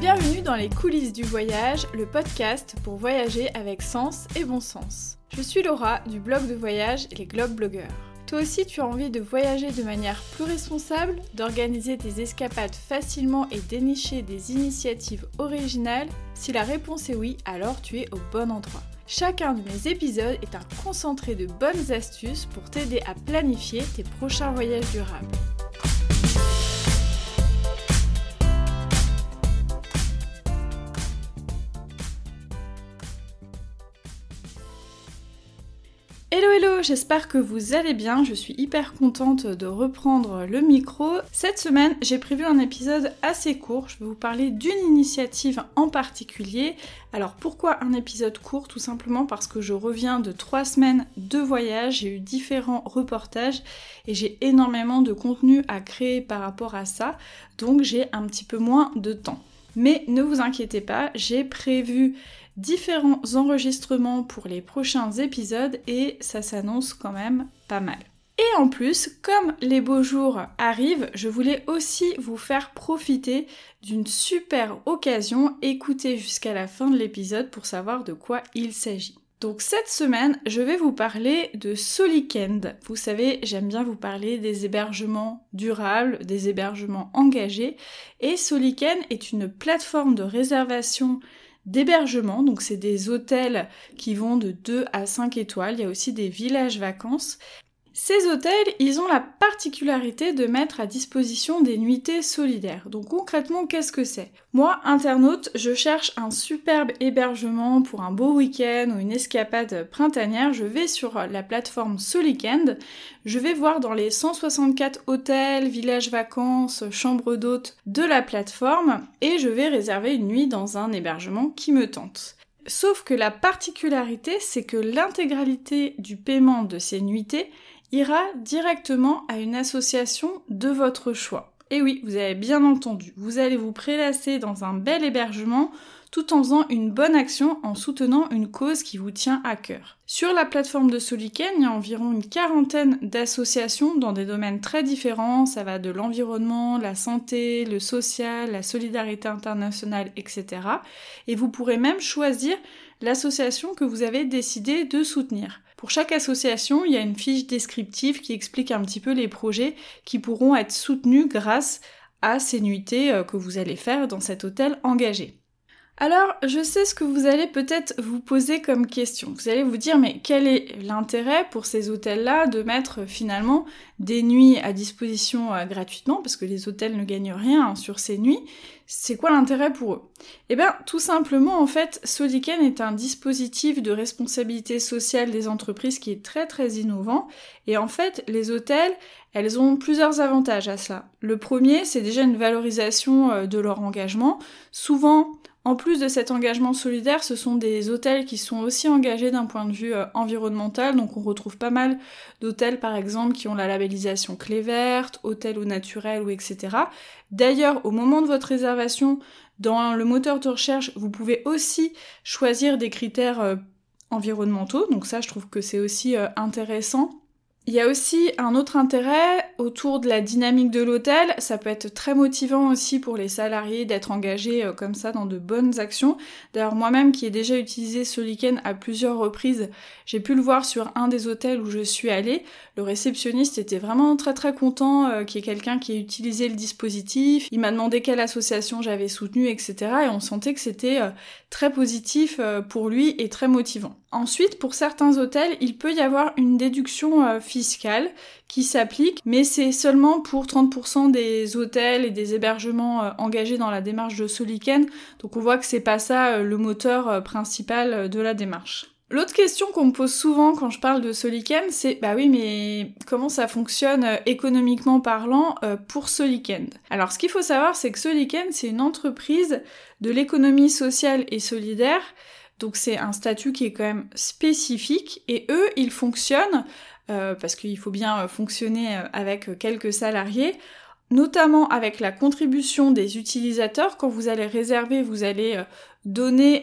Bienvenue dans les coulisses du voyage, le podcast pour voyager avec sens et bon sens. Je suis Laura du blog de voyage Les Globe Blogueurs. Toi aussi tu as envie de voyager de manière plus responsable, d'organiser tes escapades facilement et dénicher des initiatives originales? Si la réponse est oui, alors tu es au bon endroit. Chacun de mes épisodes est un concentré de bonnes astuces pour t'aider à planifier tes prochains voyages durables. J'espère que vous allez bien, je suis hyper contente de reprendre le micro. Cette semaine j'ai prévu un épisode assez court, je vais vous parler d'une initiative en particulier. Alors pourquoi un épisode court? Tout simplement parce que je reviens de trois semaines de voyage, j'ai eu différents reportages et j'ai énormément de contenu à créer par rapport à ça, donc j'ai un petit peu moins de temps. Mais ne vous inquiétez pas, j'ai prévu différents enregistrements pour les prochains épisodes et ça s'annonce quand même pas mal. Et en plus, comme les beaux jours arrivent, je voulais aussi vous faire profiter d'une super occasion. Écoutez jusqu'à la fin de l'épisode pour savoir de quoi il s'agit. Donc cette semaine, je vais vous parler de Solikend. Vous savez, j'aime bien vous parler des hébergements durables, des hébergements engagés. Et Solikend est une plateforme de réservation d'hébergement, donc c'est des hôtels qui vont de 2 à 5 étoiles, il y a aussi des villages vacances. Ces hôtels, ils ont la particularité de mettre à disposition des nuitées solidaires. Donc concrètement, qu'est-ce que c'est? Moi, internaute, je cherche un superbe hébergement pour un beau week-end ou une escapade printanière. Je vais sur la plateforme Solikend. Je vais voir dans les 164 hôtels, villages vacances, chambres d'hôtes de la plateforme et je vais réserver une nuit dans un hébergement qui me tente. Sauf que la particularité, c'est que l'intégralité du paiement de ces nuitées ira directement à une association de votre choix. Et oui, vous avez bien entendu, vous allez vous prélasser dans un bel hébergement tout en faisant une bonne action en soutenant une cause qui vous tient à cœur. Sur la plateforme de Soliken, il y a environ une quarantaine d'associations dans des domaines très différents, ça va de l'environnement, la santé, le social, la solidarité internationale, etc. Et vous pourrez même choisir l'association que vous avez décidé de soutenir. Pour chaque association, il y a une fiche descriptive qui explique un petit peu les projets qui pourront être soutenus grâce à ces nuitées euh, que vous allez faire dans cet hôtel engagé. Alors, je sais ce que vous allez peut-être vous poser comme question. Vous allez vous dire, mais quel est l'intérêt pour ces hôtels-là de mettre finalement des nuits à disposition euh, gratuitement, parce que les hôtels ne gagnent rien sur ces nuits? C'est quoi l'intérêt pour eux? Eh bien, tout simplement, en fait, Sodiken est un dispositif de responsabilité sociale des entreprises qui est très très innovant. Et en fait, les hôtels, elles ont plusieurs avantages à cela. Le premier, c'est déjà une valorisation euh, de leur engagement. Souvent, en plus de cet engagement solidaire, ce sont des hôtels qui sont aussi engagés d'un point de vue euh, environnemental. Donc on retrouve pas mal d'hôtels par exemple qui ont la labellisation clé verte, hôtel ou naturel ou etc. D'ailleurs, au moment de votre réservation, dans le moteur de recherche, vous pouvez aussi choisir des critères euh, environnementaux. Donc ça, je trouve que c'est aussi euh, intéressant il y a aussi un autre intérêt autour de la dynamique de l'hôtel. Ça peut être très motivant aussi pour les salariés d'être engagés euh, comme ça dans de bonnes actions. D'ailleurs, moi-même qui ai déjà utilisé ce week-end à plusieurs reprises, j'ai pu le voir sur un des hôtels où je suis allée. Le réceptionniste était vraiment très très content euh, qu'il y ait quelqu'un qui ait utilisé le dispositif. Il m'a demandé quelle association j'avais soutenue, etc. Et on sentait que c'était euh, très positif pour lui et très motivant. Ensuite, pour certains hôtels, il peut y avoir une déduction euh, fiscale qui s'applique, mais c'est seulement pour 30% des hôtels et des hébergements euh, engagés dans la démarche de Soliken. Donc on voit que c'est pas ça euh, le moteur principal de la démarche. L'autre question qu'on me pose souvent quand je parle de Soliken, c'est bah oui mais comment ça fonctionne économiquement parlant pour Solikend Alors ce qu'il faut savoir c'est que Soliken c'est une entreprise de l'économie sociale et solidaire donc c'est un statut qui est quand même spécifique et eux, ils fonctionnent, euh, parce qu'il faut bien euh, fonctionner euh, avec quelques salariés, notamment avec la contribution des utilisateurs. Quand vous allez réserver, vous allez donner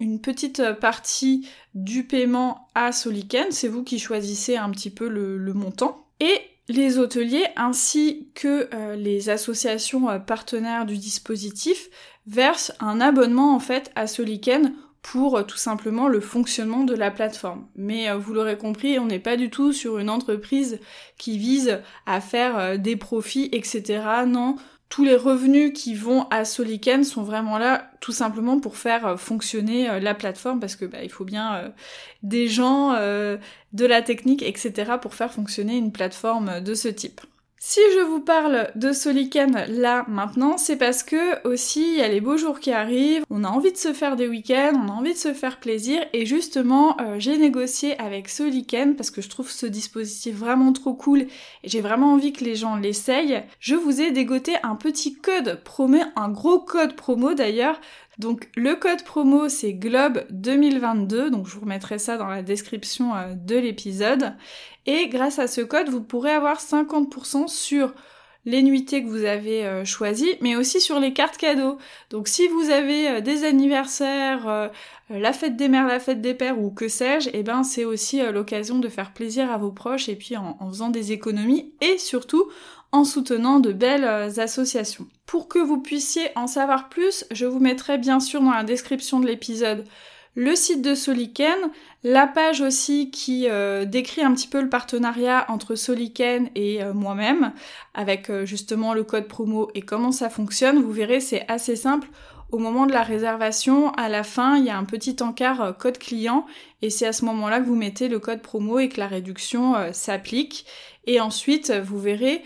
une petite partie du paiement à Soliken, c'est vous qui choisissez un petit peu le, montant. Et les hôteliers ainsi que les associations partenaires du dispositif verse un abonnement en fait à Soliken pour euh, tout simplement le fonctionnement de la plateforme. Mais euh, vous l'aurez compris, on n'est pas du tout sur une entreprise qui vise à faire euh, des profits, etc. Non, tous les revenus qui vont à Soliken sont vraiment là tout simplement pour faire fonctionner la plateforme parce que bah, il faut bien des gens, de la technique, etc. pour faire fonctionner une plateforme de ce type. Si je vous parle de Soliken là maintenant, c'est parce que aussi il y a les beaux jours qui arrivent, on a envie de se faire des week-ends, on a envie de se faire plaisir et justement euh, j'ai négocié avec Soliken parce que je trouve ce dispositif vraiment trop cool et j'ai vraiment envie que les gens l'essayent. Je vous ai dégoté un petit code promo, un gros code promo d'ailleurs donc le code promo c'est Globe 2022, donc je vous remettrai ça dans la description euh, de l'épisode. Et grâce à ce code, vous pourrez avoir 50% sur les nuitées que vous avez euh, choisies, mais aussi sur les cartes cadeaux. Donc si vous avez euh, des anniversaires, la fête des mères, la fête des pères ou que sais-je, et eh ben c'est aussi l'occasion de faire plaisir à vos proches et puis en, faisant des économies et surtout en soutenant de belles euh, associations. Pour que vous puissiez en savoir plus, je vous mettrai bien sûr dans la description de l'épisode le site de Soliken, la page aussi qui euh, décrit un petit peu le partenariat entre Soliken et euh, moi-même, avec justement le code promo et comment ça fonctionne. Vous verrez, c'est assez simple. Au moment de la réservation, à la fin, il y a un petit encart code client et c'est à ce moment-là que vous mettez le code promo et que la réduction s'applique. Et ensuite, vous verrez,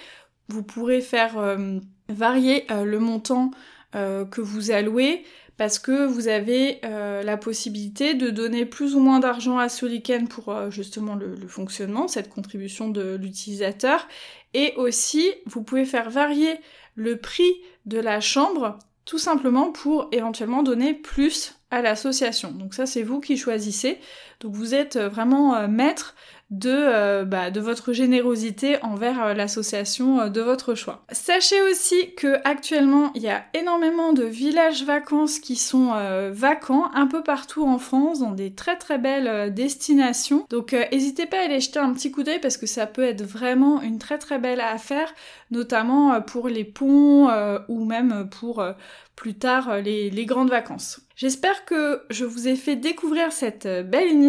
vous pourrez faire euh, varier euh, le montant euh, que vous allouez parce que vous avez la possibilité de donner plus ou moins d'argent à Soliken pour justement le, fonctionnement, cette contribution de l'utilisateur. Et aussi, vous pouvez faire varier le prix de la chambre tout simplement pour éventuellement donner plus à l'association. Donc ça, c'est vous qui choisissez. Donc vous êtes vraiment maître de, euh, bah, de votre générosité envers euh, l'association euh, de votre choix. Sachez aussi que actuellement il y a énormément de villages vacances qui sont vacants un peu partout en France dans des très très belles destinations. Donc n'hésitez pas à aller jeter un petit coup d'œil parce que ça peut être vraiment une très très belle affaire, notamment pour les ponts ou même pour plus tard les, les grandes vacances. J'espère que je vous ai fait découvrir cette euh, belle initiative,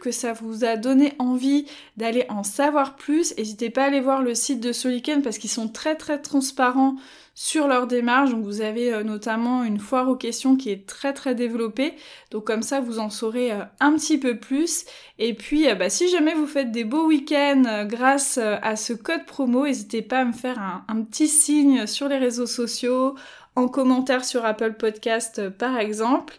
que ça vous a donné envie d'aller en savoir plus. N'hésitez pas à aller voir le site de Soliken parce qu'ils sont très très transparents sur leur démarche. Donc vous avez euh, notamment une foire aux questions qui est très très développée. Donc comme ça vous en saurez euh, un petit peu plus. Et puis bah, si jamais vous faites des beaux week-ends grâce à ce code promo, n'hésitez pas à me faire un, un petit signe sur les réseaux sociaux en commentaire sur Apple Podcast euh, par exemple.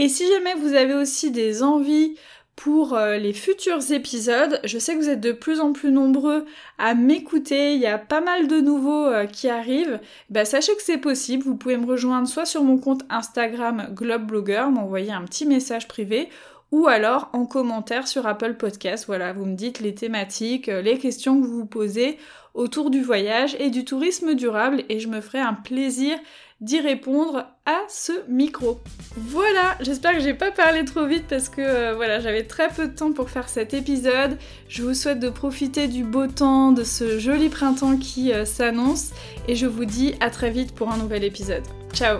Et si jamais vous avez aussi des envies pour euh, les futurs épisodes. Je sais que vous êtes de plus en plus nombreux à m'écouter, il y a pas mal de nouveaux euh, qui arrivent. Bah, sachez que c'est possible, vous pouvez me rejoindre soit sur mon compte Instagram Globeblogger, m'envoyer un petit message privé, ou alors en commentaire sur Apple Podcast. Voilà, vous me dites les thématiques, les questions que vous vous posez autour du voyage et du tourisme durable et je me ferai un plaisir d'y répondre à ce micro. Voilà, j'espère que j'ai pas parlé trop vite parce que euh, voilà, j'avais très peu de temps pour faire cet épisode. Je vous souhaite de profiter du beau temps, de ce joli printemps qui euh, s'annonce et je vous dis à très vite pour un nouvel épisode. Ciao